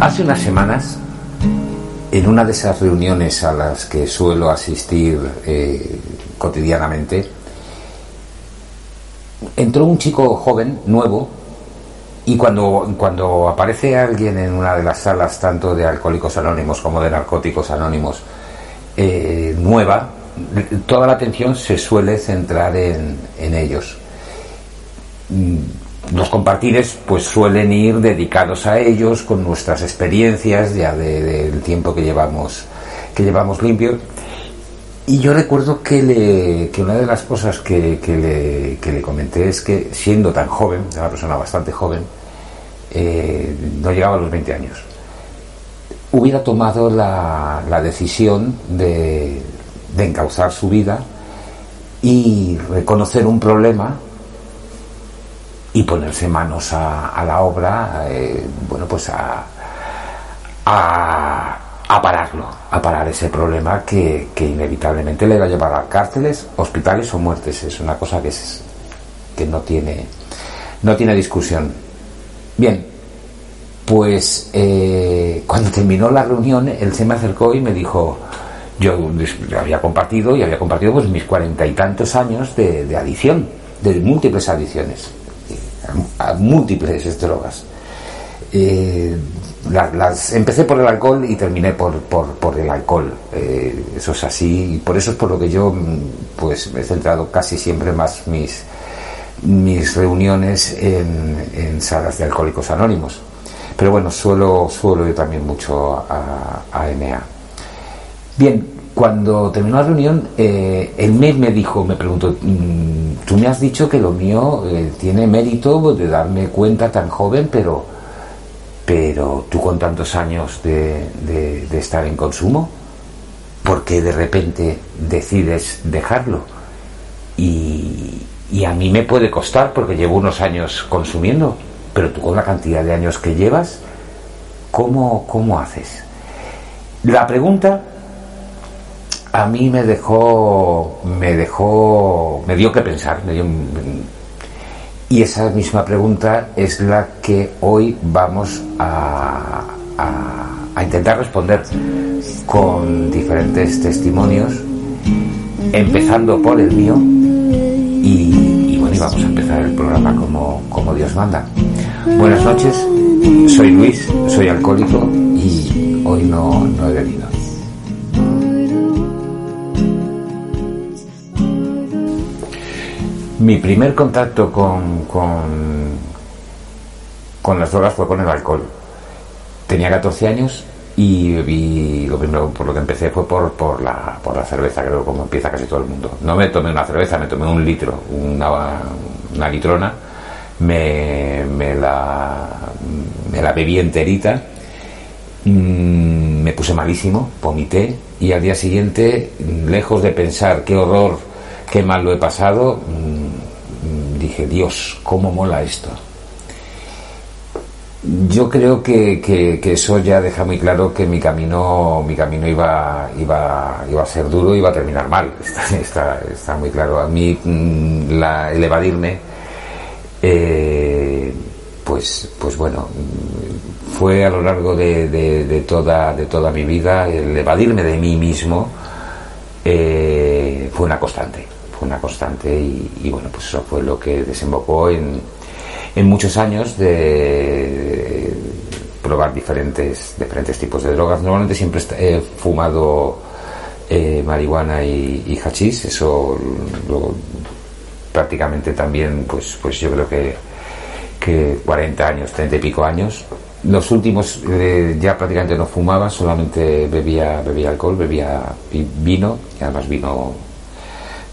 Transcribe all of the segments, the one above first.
Hace unas semanas, en una de esas reuniones a las que suelo asistir eh, cotidianamente, entró un chico joven, nuevo, y cuando, cuando aparece alguien en una de las salas, tanto de Alcohólicos Anónimos como de Narcóticos Anónimos, eh, nueva, toda la atención se suele centrar en, en ellos. Los compartires pues suelen ir dedicados a ellos con nuestras experiencias ya del tiempo que llevamos que llevamos limpio. Y yo recuerdo que, le, que una de las cosas que, que, le, que, le, comenté es que siendo tan joven, una persona bastante joven, eh, no llegaba a los 20 años, hubiera tomado la, la decisión de, de encauzar su vida y reconocer un problema y ponerse manos a, a la obra, eh, bueno, pues a, a, pararlo, a parar ese problema que, inevitablemente le va a llevar a cárceles, hospitales o muertes. Es una cosa que, es, que no, tiene, no tiene discusión. Bien, pues eh, cuando terminó la reunión, él se me acercó y me dijo, yo había compartido y había compartido pues mis cuarenta y tantos años de, de adicción, de múltiples adicciones a, múltiples drogas. Eh, las, las, empecé por el alcohol y terminé por, por, por el alcohol. Eh, eso es así y por eso es por lo que yo pues he centrado casi siempre más mis, mis reuniones en, en salas de alcohólicos anónimos. Pero bueno, suelo, suelo ir también mucho a, a MA. Bien, cuando terminó la reunión, eh, el mes me dijo, me preguntó, mm, tú me has dicho que lo mío eh, tiene mérito de darme cuenta tan joven, pero, pero tú con tantos años de, de, de estar en consumo, ¿por qué de repente decides dejarlo? Y, y a mí me puede costar porque llevo unos años consumiendo, pero tú con la cantidad de años que llevas, ¿cómo, cómo haces? La pregunta a mí me dejó, me dejó, me dio que pensar, me dio, y esa misma pregunta es la que hoy vamos a, intentar responder con diferentes testimonios, empezando por el mío, y, bueno, y vamos a empezar el programa como, como Dios manda. Buenas noches, soy Luis, soy alcohólico y hoy no, no he bebido. Mi primer contacto con, con, las drogas fue con el alcohol. Tenía 14 años y bebí, lo primero por lo que empecé fue por, por, la, por la cerveza, creo como empieza casi todo el mundo. No me tomé una cerveza, me tomé un litro, una, una litrona, me, me, la, me la bebí enterita, mmm, me puse malísimo, vomité y al día siguiente, lejos de pensar qué horror, qué mal lo he pasado, dije, Dios, ¿cómo mola esto? Yo creo que, eso ya deja muy claro que mi camino, mi camino iba, iba, iba a ser duro, iba a terminar mal. Está, muy claro. A mí mm, el evadirme, eh, pues, pues bueno, fue a lo largo de, toda, de toda mi vida, el evadirme de mí mismo eh, fue una constante una constante y, bueno, pues eso fue lo que desembocó en, en muchos años de probar diferentes, diferentes tipos de drogas. Normalmente siempre he fumado eh, marihuana y, y hachís, eso prácticamente también, pues, pues yo creo que, que 40 años, 30 y pico años. Los últimos eh, ya prácticamente no fumaba, solamente bebía, bebía alcohol, bebía vino, y además vino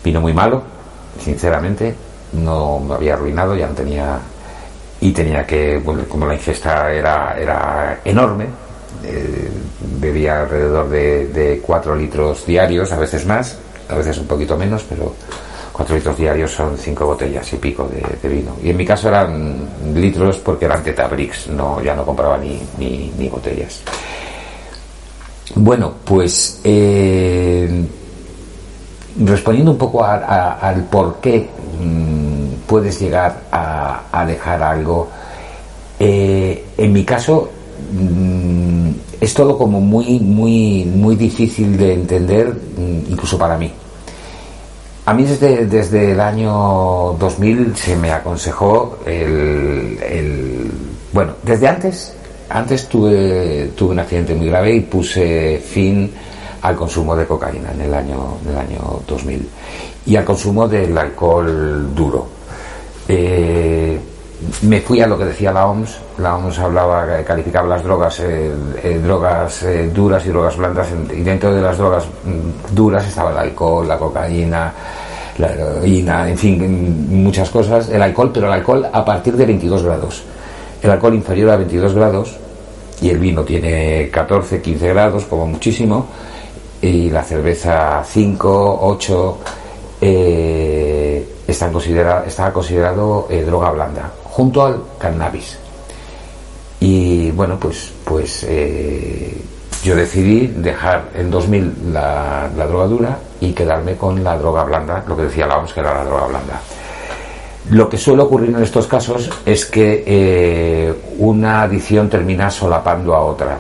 vino muy malo, sinceramente, no me había arruinado, ya no tenía y tenía que, bueno, como la ingesta era, era enorme, eh, bebía alrededor de, de 4 litros diarios, a veces más, a veces un poquito menos, pero 4 litros diarios son 5 botellas y pico de, vino. Y en mi caso eran litros porque eran Tetabrix, no, ya no compraba ni, ni, ni botellas. Bueno, pues eh, respondiendo un poco a, al por qué mmm, puedes llegar a, dejar algo, eh, en mi caso mmm, es todo como muy, muy, muy difícil de entender, mm, incluso para mí. A mí desde, desde el año 2000 se me aconsejó el, el bueno, desde antes, antes tuve, tuve un accidente muy grave y puse fin al consumo de cocaína en el año, en el año 2000 y al consumo del alcohol duro. Eh, me fui a lo que decía la OMS. La OMS hablaba, calificaba las drogas, eh, eh, drogas duras y drogas blandas, y dentro de las drogas mm, duras estaba el alcohol, la cocaína, la heroína, en fin, muchas cosas. El alcohol, pero el alcohol a partir de 22 grados. El alcohol inferior a 22 grados, y el vino tiene 14, 15 grados, como muchísimo, y la cerveza 5, 8 eh, están considera, está considerado eh, droga blanda, junto al cannabis. Y bueno, pues, pues eh, yo decidí dejar en 2000 la, la, droga dura y quedarme con la droga blanda, lo que decía la OMS que era la droga blanda. Lo que suele ocurrir en estos casos es que una adicción termina solapando a otra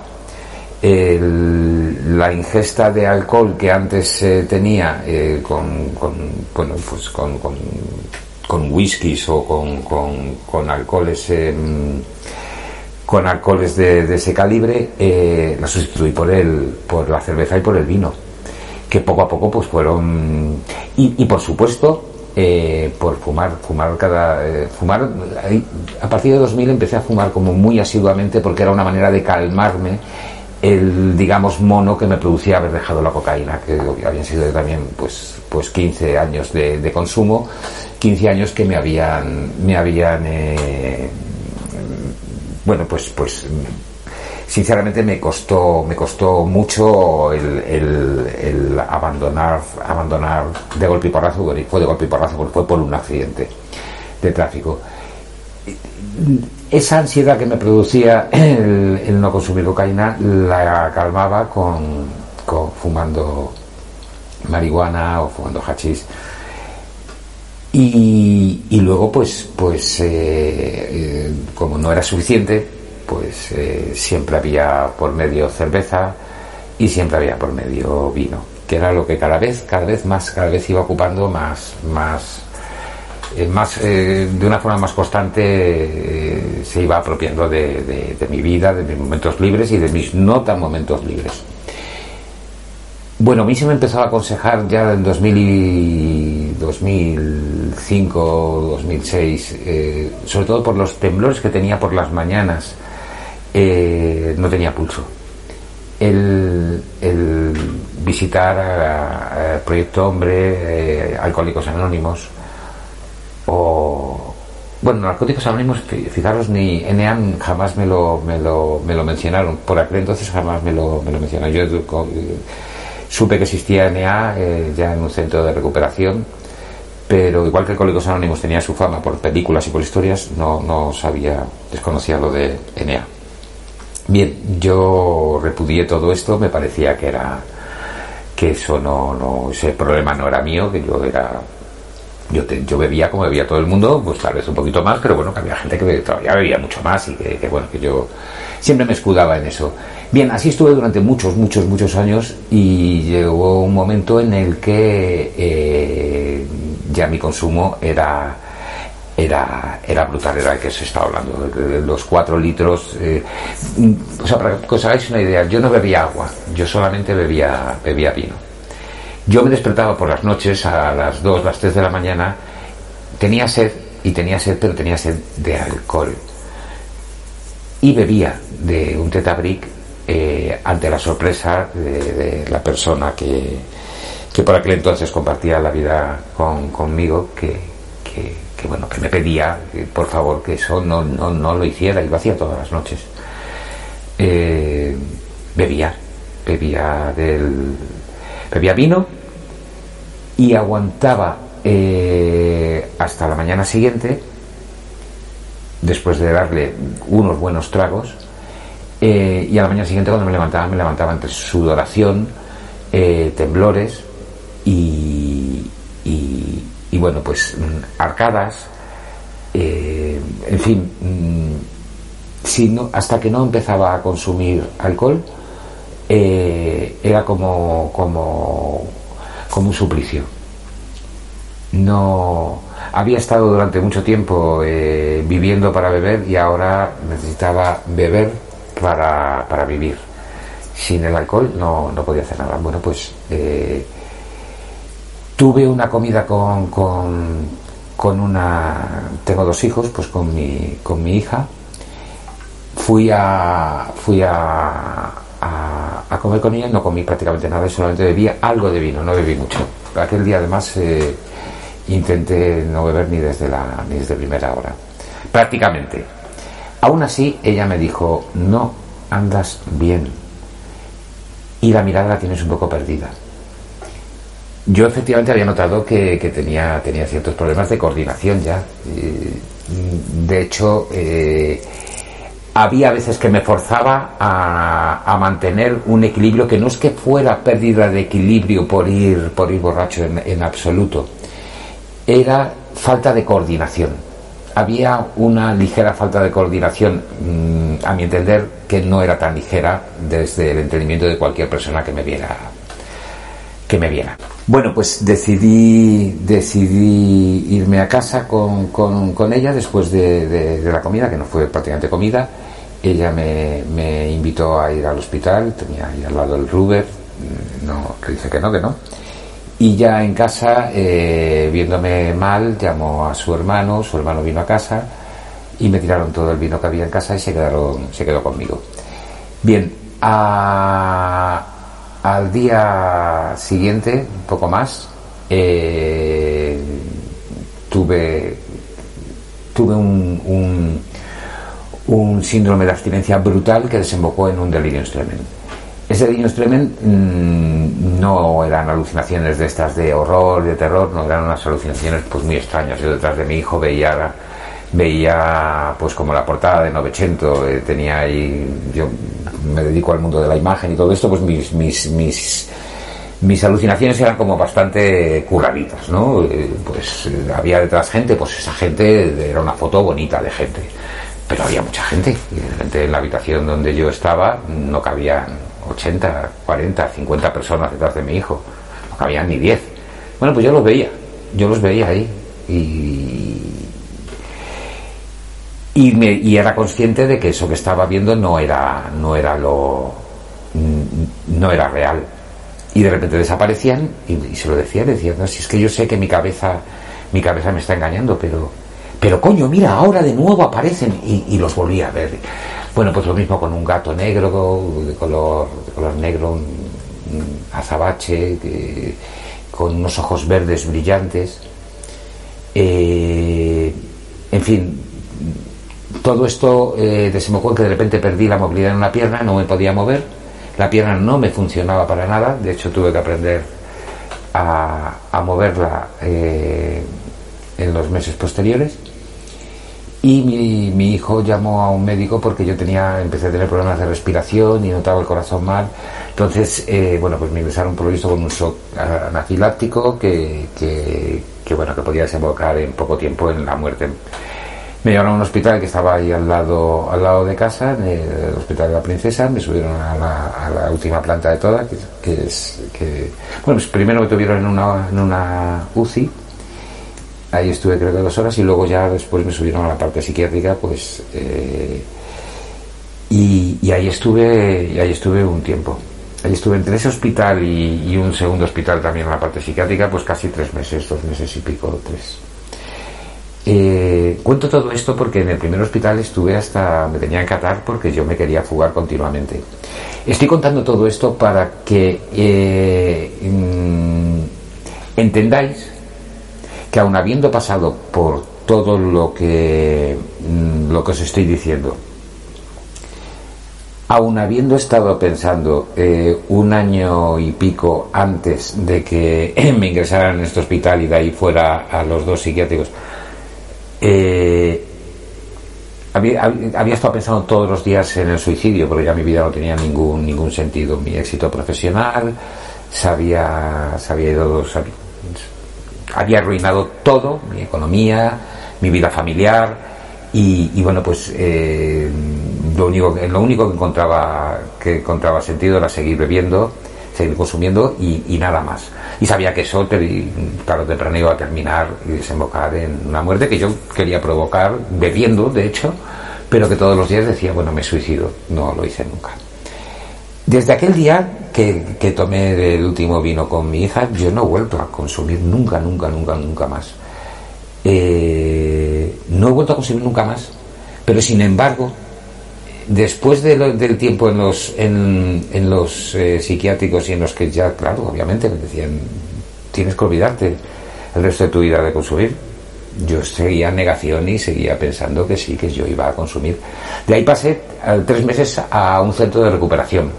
la ingesta de alcohol que antes se tenía eh, con, con, pues con, con, con whiskies o con, con, alcoholes em, con alcoholes de, ese calibre eh, la sustituí por el por la cerveza y por el vino que poco a poco pues fueron y, y por supuesto eh, por fumar, fumar cada fumar a partir de 2000 empecé a fumar como muy asiduamente porque era una manera de calmarme el digamos mono que me producía haber dejado la cocaína que habían sido también pues pues 15 años de, consumo 15 años que me habían me habían eh, bueno pues pues sinceramente me costó me costó mucho el, el, abandonar abandonar de golpe y porrazo fue de golpe y porrazo fue por un accidente de tráfico esa ansiedad que me producía el, no consumir cocaína la calmaba con, fumando marihuana o fumando hachís. Y, luego, pues, pues eh, eh, como no era suficiente, pues eh, siempre había por medio cerveza y siempre había por medio vino, que era lo que cada vez, cada vez más, cada vez iba ocupando más, más eh, más, eh, de una forma más constante eh, se iba apropiando de, mi vida, de mis momentos libres y de mis no tan momentos libres. Bueno, a mí se me empezó a aconsejar ya en 2000 2005, 2006, sobre todo por los temblores que tenía por las mañanas, no tenía pulso. El, visitar el Proyecto Hombre, Alcohólicos Anónimos, o bueno, Narcóticos Anónimos, fijaros, ni ENEAM jamás me lo, me lo, me lo mencionaron, por aquel entonces jamás me lo, me lo mencionaron. Yo eh, supe que existía NA eh, ya en un centro de recuperación, pero igual que Alcohólicos Anónimos tenía su fama por películas y por historias, no, no sabía, desconocía lo de NA. Bien, yo repudié todo esto, me parecía que era que eso no, no, ese problema no era mío, que yo era yo, yo bebía como bebía todo el mundo, pues tal vez un poquito más, pero bueno, que había gente que todavía bebía mucho más y que, bueno, que yo siempre me escudaba en eso. Bien, así estuve durante muchos, muchos, muchos años y llegó un momento en el que eh, ya mi consumo era era, era brutal, era el que se estaba hablando, los cuatro litros. Eh, o sea, para que os hagáis una idea, yo no bebía agua, yo solamente bebía, bebía vino yo me despertaba por las noches a las 2, las 3 de la mañana, tenía sed y tenía sed, pero tenía sed de alcohol. Y bebía de un tetabric eh, ante la sorpresa de, la persona que, que, por aquel entonces compartía la vida conmigo, que, que, bueno, que me pedía, por favor, que eso no, no, no, lo hiciera y lo hacía todas las noches. Eh, bebía, bebía del bebía vino y aguantaba eh, hasta la mañana siguiente, después de darle unos buenos tragos, eh, y a la mañana siguiente cuando me levantaba, me levantaba entre sudoración, eh, temblores y, y, bueno, pues mm, arcadas, en fin, mm, hasta que no empezaba a consumir alcohol, era como, como, como un suplicio. No había estado durante mucho tiempo eh, viviendo para beber y ahora necesitaba beber para, para vivir. Sin el alcohol no, no, podía hacer nada. Bueno, pues eh, tuve una comida con, con, con, una. Tengo dos hijos, pues con mi, con mi hija. Fui a. Fui a, comer con ella, no comí prácticamente nada, solamente bebía algo de vino, no bebí mucho. Aquel día además eh, intenté no beber ni desde, la, ni desde primera hora, prácticamente. Aún así, ella me dijo, no andas bien y la mirada la tienes un poco perdida. Yo efectivamente había notado que, tenía, tenía ciertos problemas de coordinación ya. De hecho, eh, había veces que me forzaba a, mantener un equilibrio que no es que fuera pérdida de equilibrio por ir, por ir borracho en, absoluto, era falta de coordinación. Había una ligera falta de coordinación, mm, a mi entender, que no era tan ligera desde el entendimiento de cualquier persona que me viera. Que me viera. Bueno, pues decidí, decidí irme a casa con, con, ella después de, de, la comida, que no fue prácticamente comida, ella me, invitó a ir al hospital, tenía ahí al lado el Ruber, no, que dice que no, que no. Y ya en casa, eh, viéndome mal, llamó a su hermano, su hermano vino a casa y me tiraron todo el vino que había en casa y se quedaron, se quedó conmigo. Bien, al día siguiente, un poco más, eh, tuve, tuve un síndrome de abstinencia brutal que desembocó en un delirio extremen. Ese delirio extremen mmm, no eran alucinaciones de estas de horror, de terror, no eran unas alucinaciones pues muy extrañas. Yo detrás de mi hijo veía veía pues como la portada de Novecento, eh, tenía ahí, yo me dedico al mundo de la imagen y todo esto, pues mis, mis, mis, mis alucinaciones eran como bastante curraditas, ¿no? Eh, pues eh, había detrás gente, pues esa gente era una foto bonita de gente pero había mucha gente. Y en la habitación donde yo estaba no cabían 80, 40, 50 personas detrás de mi hijo. No cabían ni 10. Bueno, pues yo los veía. Yo los veía ahí. Y, y, me, y era consciente de que eso que estaba viendo no era, no era lo. no era real. Y de repente desaparecían y, se lo decía, decía, no, si es que yo sé que mi cabeza, mi cabeza me está engañando, pero pero coño, mira, ahora de nuevo aparecen y, los volví a ver. Bueno, pues lo mismo con un gato negro, de color, color negro, azabache, con unos ojos verdes brillantes. Eh, en fin, todo esto eh, desembocó en que de repente perdí la movilidad en una pierna, no me podía mover, la pierna no me funcionaba para nada, de hecho tuve que aprender a, moverla eh, en los meses posteriores y mi, mi, hijo llamó a un médico porque yo tenía empecé a tener problemas de respiración y notaba el corazón mal. Entonces eh, bueno pues me ingresaron por lo visto con un shock anafiláctico que, que, bueno que podía desembocar en poco tiempo en la muerte. Me llevaron a un hospital que estaba ahí al lado al lado de casa el hospital de la princesa. Me subieron a la, a la última planta de es que bueno pues primero me tuvieron en una, en una UCI ahí estuve creo que dos horas y luego ya después me subieron a la parte psiquiátrica pues eh, y, ahí estuve y ahí estuve un tiempo. Ahí estuve entre ese hospital y, un segundo hospital también en la parte psiquiátrica pues casi tres meses dos meses y pico tres. Eh, cuento todo esto porque en el primer hospital estuve hasta me tenía que catar porque yo me quería fugar continuamente. Estoy contando todo esto para que eh, entendáis que aun habiendo pasado por todo lo que, mm, lo que os estoy diciendo, aun habiendo estado pensando eh, un año y pico antes de que me ingresaran en este hospital y de ahí fuera a los dos psiquiátricos, eh, había, estado pensando todos los días en el suicidio, porque ya mi vida no tenía ningún, ningún sentido. Mi éxito profesional se había, se había ido, arruinado todo, mi economía, mi vida familiar y, bueno, pues eh, lo único, lo único que encontraba, que encontraba sentido era seguir bebiendo, seguir consumiendo y, nada más. Y sabía que eso tarde o temprano iba a terminar y desembocar en una muerte que yo quería provocar bebiendo, de hecho, pero que todos los días decía, bueno, me suicido. No lo hice nunca. Desde aquel día que, tomé el último vino con mi hija, yo no he vuelto a consumir nunca, nunca, nunca, nunca más. Eh, no he vuelto a consumir nunca más, pero sin embargo, después del tiempo en los, en, los eh, psiquiátricos y en los que ya, claro, obviamente me decían, tienes que olvidarte el resto de tu vida de consumir, yo seguía negación y seguía pensando que sí, que yo iba a consumir. De ahí pasé tres meses a un centro de recuperación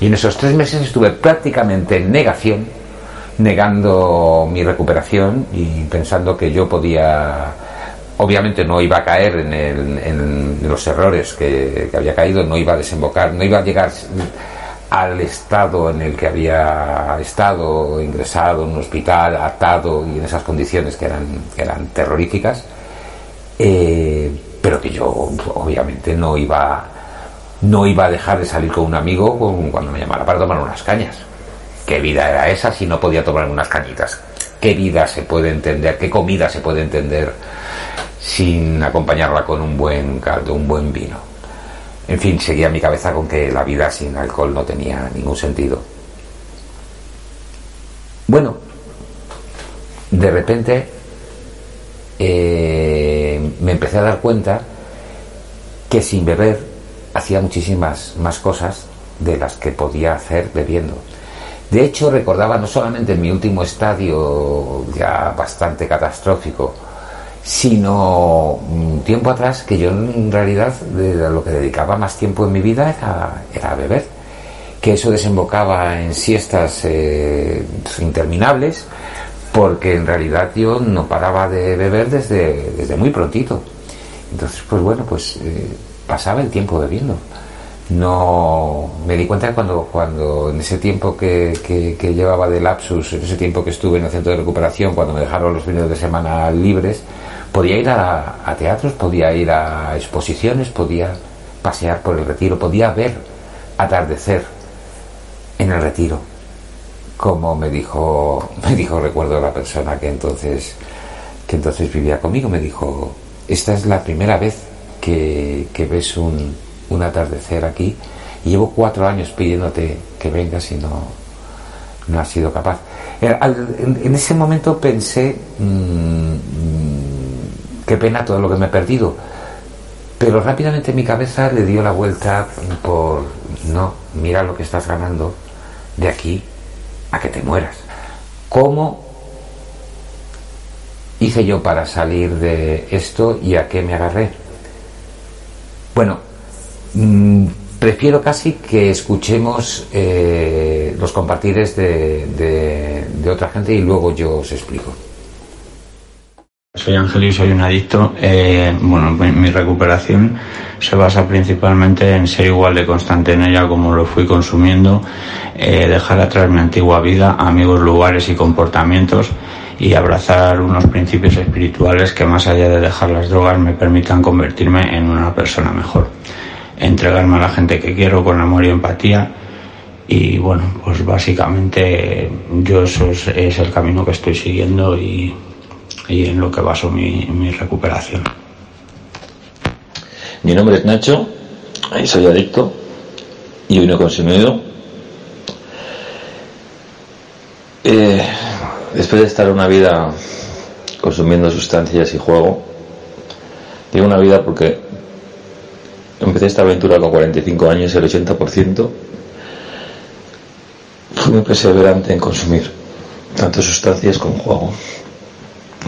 y en esos tres meses estuve prácticamente en negación, negando mi recuperación y pensando que yo podía, obviamente no iba a caer en, los errores que, había caído, no iba a desembocar, no iba a llegar al estado en el que había estado, ingresado en un hospital, atado y en esas condiciones que eran, eran terroríficas, eh, pero que yo obviamente no iba no iba a dejar de salir con un amigo cuando me llamara para tomar unas cañas. ¿Qué vida era esa si no podía tomar unas cañitas? ¿Qué vida se puede entender? ¿Qué comida se puede entender sin acompañarla con un buen caldo, un buen vino? En fin, seguía mi cabeza con que la vida sin alcohol no tenía ningún sentido. Bueno, de repente eh, me empecé a dar cuenta que sin beber hacía muchísimas más cosas de las que podía hacer bebiendo. De hecho, recordaba no solamente en mi último estadio ya bastante catastrófico, sino un tiempo atrás que yo en realidad de lo que dedicaba más tiempo en mi vida era, era beber, que eso desembocaba en siestas eh, interminables, porque en realidad yo no paraba de beber desde, desde muy prontito. Entonces, pues bueno, pues eh, pasaba el tiempo bebiendo. No me di cuenta cuando, cuando en ese tiempo que, llevaba de lapsus, en ese tiempo que estuve en el centro de recuperación, cuando me dejaron los fines de semana libres, podía ir a, a teatros, podía ir a exposiciones, podía pasear por el retiro, podía ver atardecer en el retiro. Como me dijo, me dijo, recuerdo la persona que entonces, que entonces vivía conmigo, me dijo, esta es la primera vez que, ves un, un, atardecer aquí y llevo cuatro años pidiéndote que vengas y no, has sido capaz. Eh, en, ese momento pensé, mm, qué pena todo lo que me he perdido, pero rápidamente mi cabeza le dio la vuelta por, no, mira lo que estás ganando de aquí a que te mueras. ¿Cómo hice yo para salir de esto y a qué me agarré? Bueno, mm, prefiero casi que escuchemos eh, los compartires de, otra gente y luego yo os explico. Soy Ángel y soy un adicto. Eh, bueno, mi recuperación se basa principalmente en ser igual de constante en ella como lo fui consumiendo, eh, dejar atrás mi antigua vida, amigos, lugares y comportamientos y abrazar unos principios espirituales que más allá de dejar las drogas me permitan convertirme en una persona mejor. Entregarme a la gente que quiero con amor y empatía y bueno, pues básicamente yo eso es, el camino que estoy siguiendo y, en lo que baso mi, recuperación. Mi nombre es Nacho, soy adicto y hoy no he consumido. Eh, Después de estar una vida consumiendo sustancias y juego, digo una vida porque empecé esta aventura con 45 años, el 80% fui muy perseverante en consumir tanto sustancias como juego.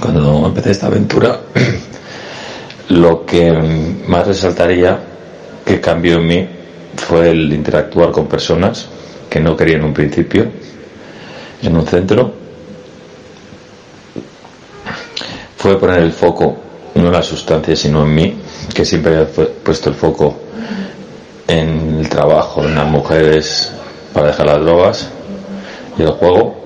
Cuando empecé esta aventura, lo que más resaltaría que cambió en mí fue el interactuar con personas que no quería en un principio en un centro fue poner el foco no en las sustancias sino en mí, que siempre he puesto el foco en el trabajo, en las mujeres para dejar las drogas y el juego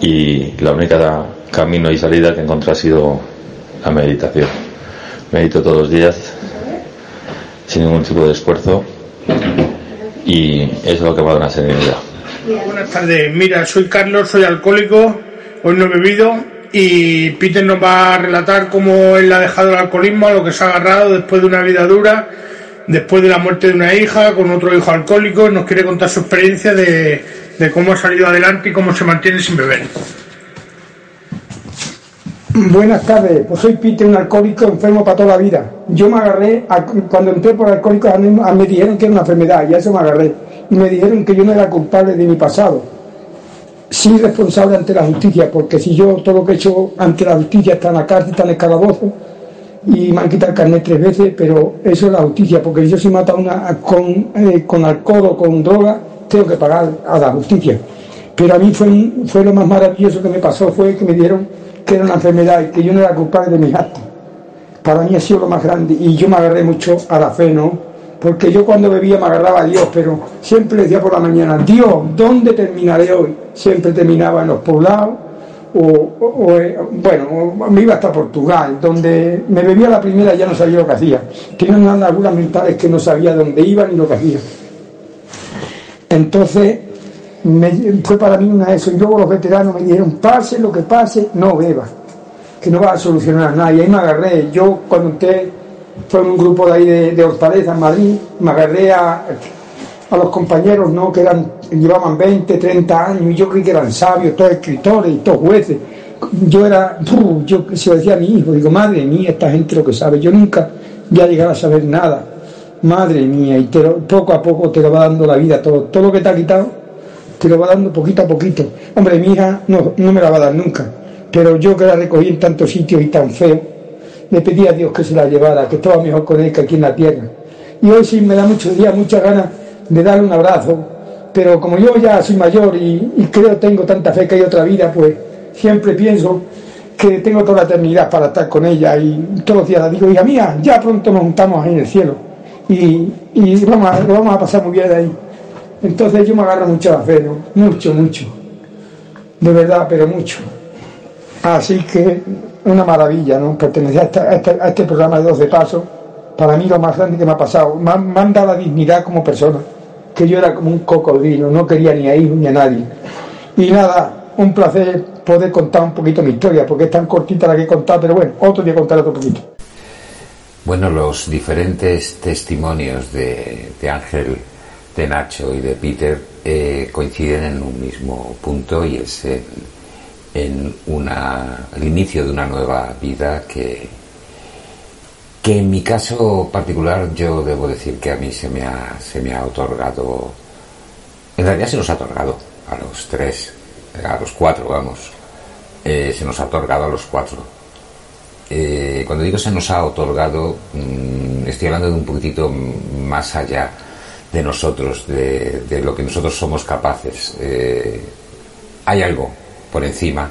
y la única camino y salida que encontré ha sido la meditación. Medito todos los días, sin ningún tipo de esfuerzo y eso es lo que va a dar una serenidad. Buenas tardes, mira, soy Carlos, soy alcohólico, hoy no he bebido y Peter nos va a relatar cómo él ha dejado el alcoholismo, a lo que se ha agarrado después de una vida dura, después de la muerte de una hija, con otro hijo alcohólico, nos quiere contar su experiencia de, cómo ha salido adelante y cómo se mantiene sin beber. Buenas tardes, pues soy Peter, un alcohólico enfermo para toda la vida. Yo me agarré, cuando entré por alcohólicos me dijeron que era una enfermedad y a eso me agarré. Y me dijeron que yo no era culpable de mi pasado. Sí responsable ante la justicia, porque si yo todo lo que he hecho ante la justicia está en la cárcel, está en el calabozo, y me han quitado el carnet tres veces, pero eso es la justicia, porque yo si mato una con, eh, con alcohol o con droga, tengo que pagar a la justicia. Pero a mí fue, fue lo más maravilloso que me pasó, fue que me dieron que era una enfermedad y que yo no era culpable de mis actos. Para mí ha sido lo más grande y yo me agarré mucho a la fe, ¿no? Porque yo cuando bebía me agarraba a Dios, pero siempre decía por la mañana, Dios, ¿dónde terminaré hoy? Siempre terminaba en los poblados o, eh, bueno, me iba hasta Portugal, donde me bebía la primera y ya no sabía lo que hacía. Tenía unas lagunas mentales que no sabía dónde iba ni lo que hacía. Entonces, fue para mí una eso. Y luego los veteranos me dijeron, pase lo que pase, no beba, que no va a solucionar nada. Y ahí me agarré. Yo cuando usted fue un grupo de ahí de, Hortaleza en Madrid, me agarré a, los compañeros ¿no? que eran llevaban 20, 30 años y yo creí que eran sabios, todos escritores y todos jueces. Yo era, yo se lo decía a mi hijo, digo, madre mía, esta gente lo que sabe, yo nunca voy a llegar a saber nada, madre mía, y te poco a poco te lo va dando la vida, todo, todo lo que te ha quitado, te lo va dando poquito a poquito. Hombre, mi hija no, no me la va a dar nunca, pero yo que la recogí en tantos sitios y tan feo, le pedí a Dios que se la llevara, que estaba mejor con él que aquí en la tierra. Y hoy sí me da muchos días, muchas ganas de darle un abrazo, pero como yo ya soy mayor y, creo tengo tanta fe que hay otra vida, pues siempre pienso que tengo toda la eternidad para estar con ella y todos los días la digo, hija mía, ya pronto nos juntamos ahí en el cielo y, vamos a, lo vamos a pasar muy bien ahí. Entonces yo me agarro mucho a la fe, mucho, mucho, de verdad, pero mucho. Así que una maravilla, ¿no? Pertenecer a este, a este, programa de 12 pasos, para mí lo más grande que me ha pasado, me, me han dado la dignidad como persona que yo era como un cocodrilo, no quería ni a ir ni a nadie. Y nada, un placer poder contar un poquito mi historia, porque es tan cortita la que he contado, pero bueno, otro día contar otro poquito. Bueno, los diferentes testimonios de, Ángel, de Nacho y de Peter eh, coinciden en un mismo punto y es en, una, el inicio de una nueva vida que, que en mi caso particular yo debo decir que a mí se me ha, se me ha otorgado, en realidad se nos ha otorgado a los tres, a los cuatro, vamos, eh, se nos ha otorgado a los cuatro. Eh, cuando digo se nos ha otorgado, mm, estoy hablando de un poquitito más allá de nosotros, de, de lo que nosotros somos capaces. Eh, hay algo por encima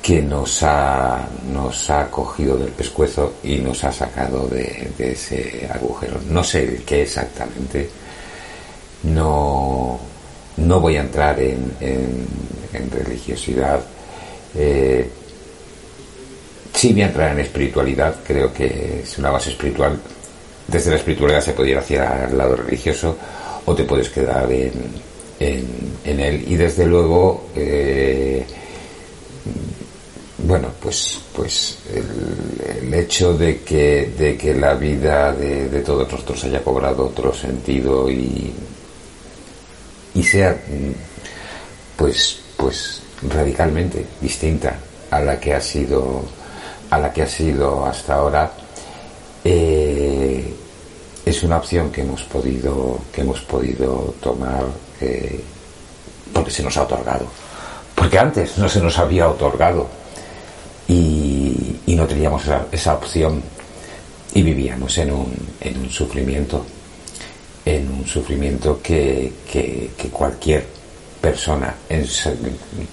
que nos ha, nos ha cogido del pescuezo y nos ha sacado de, ese agujero. No sé qué exactamente. No, no voy a entrar en, religiosidad. Eh, sí voy a entrar en espiritualidad. Creo que es una base espiritual. Desde la espiritualidad se puede ir hacia el lado religioso o te puedes quedar en, en, él. Y desde luego... Eh, bueno, pues, pues el, hecho de que, de que la vida de, todos nosotros haya cobrado otro sentido y, y sea pues, pues radicalmente distinta a la que ha sido a la que ha sido hasta ahora eh, es una opción que hemos podido que hemos podido tomar porque se nos ha otorgado porque antes no se nos había otorgado y, no teníamos esa, opción y vivíamos en un, en un sufrimiento, en un sufrimiento que, cualquier persona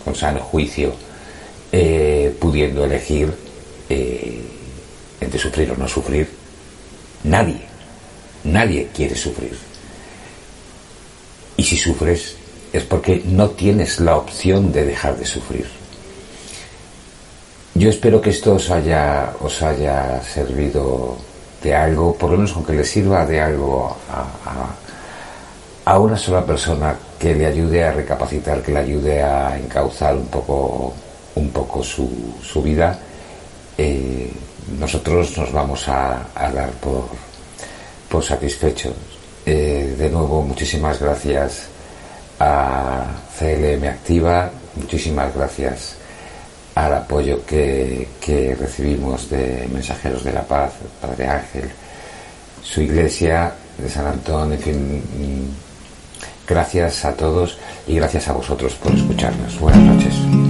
con sano juicio, eh, pudiendo elegir eh, entre sufrir o no sufrir, nadie, nadie quiere sufrir. Y si sufres es porque no tienes la opción de dejar de sufrir. Yo espero que esto os haya, os haya servido de algo, por lo menos con que le sirva de algo a, a, una sola persona que le ayude a recapacitar, que le ayude a encauzar un poco, un poco su, su vida, eh, nosotros nos vamos a, dar por, por satisfechos. Eh, de nuevo, muchísimas gracias a CLM Activa, muchísimas gracias al apoyo que, que recibimos de Mensajeros de la Paz, Padre Ángel, su iglesia de San Antón, en fin, gracias a todos y gracias a vosotros por escucharnos. Buenas noches.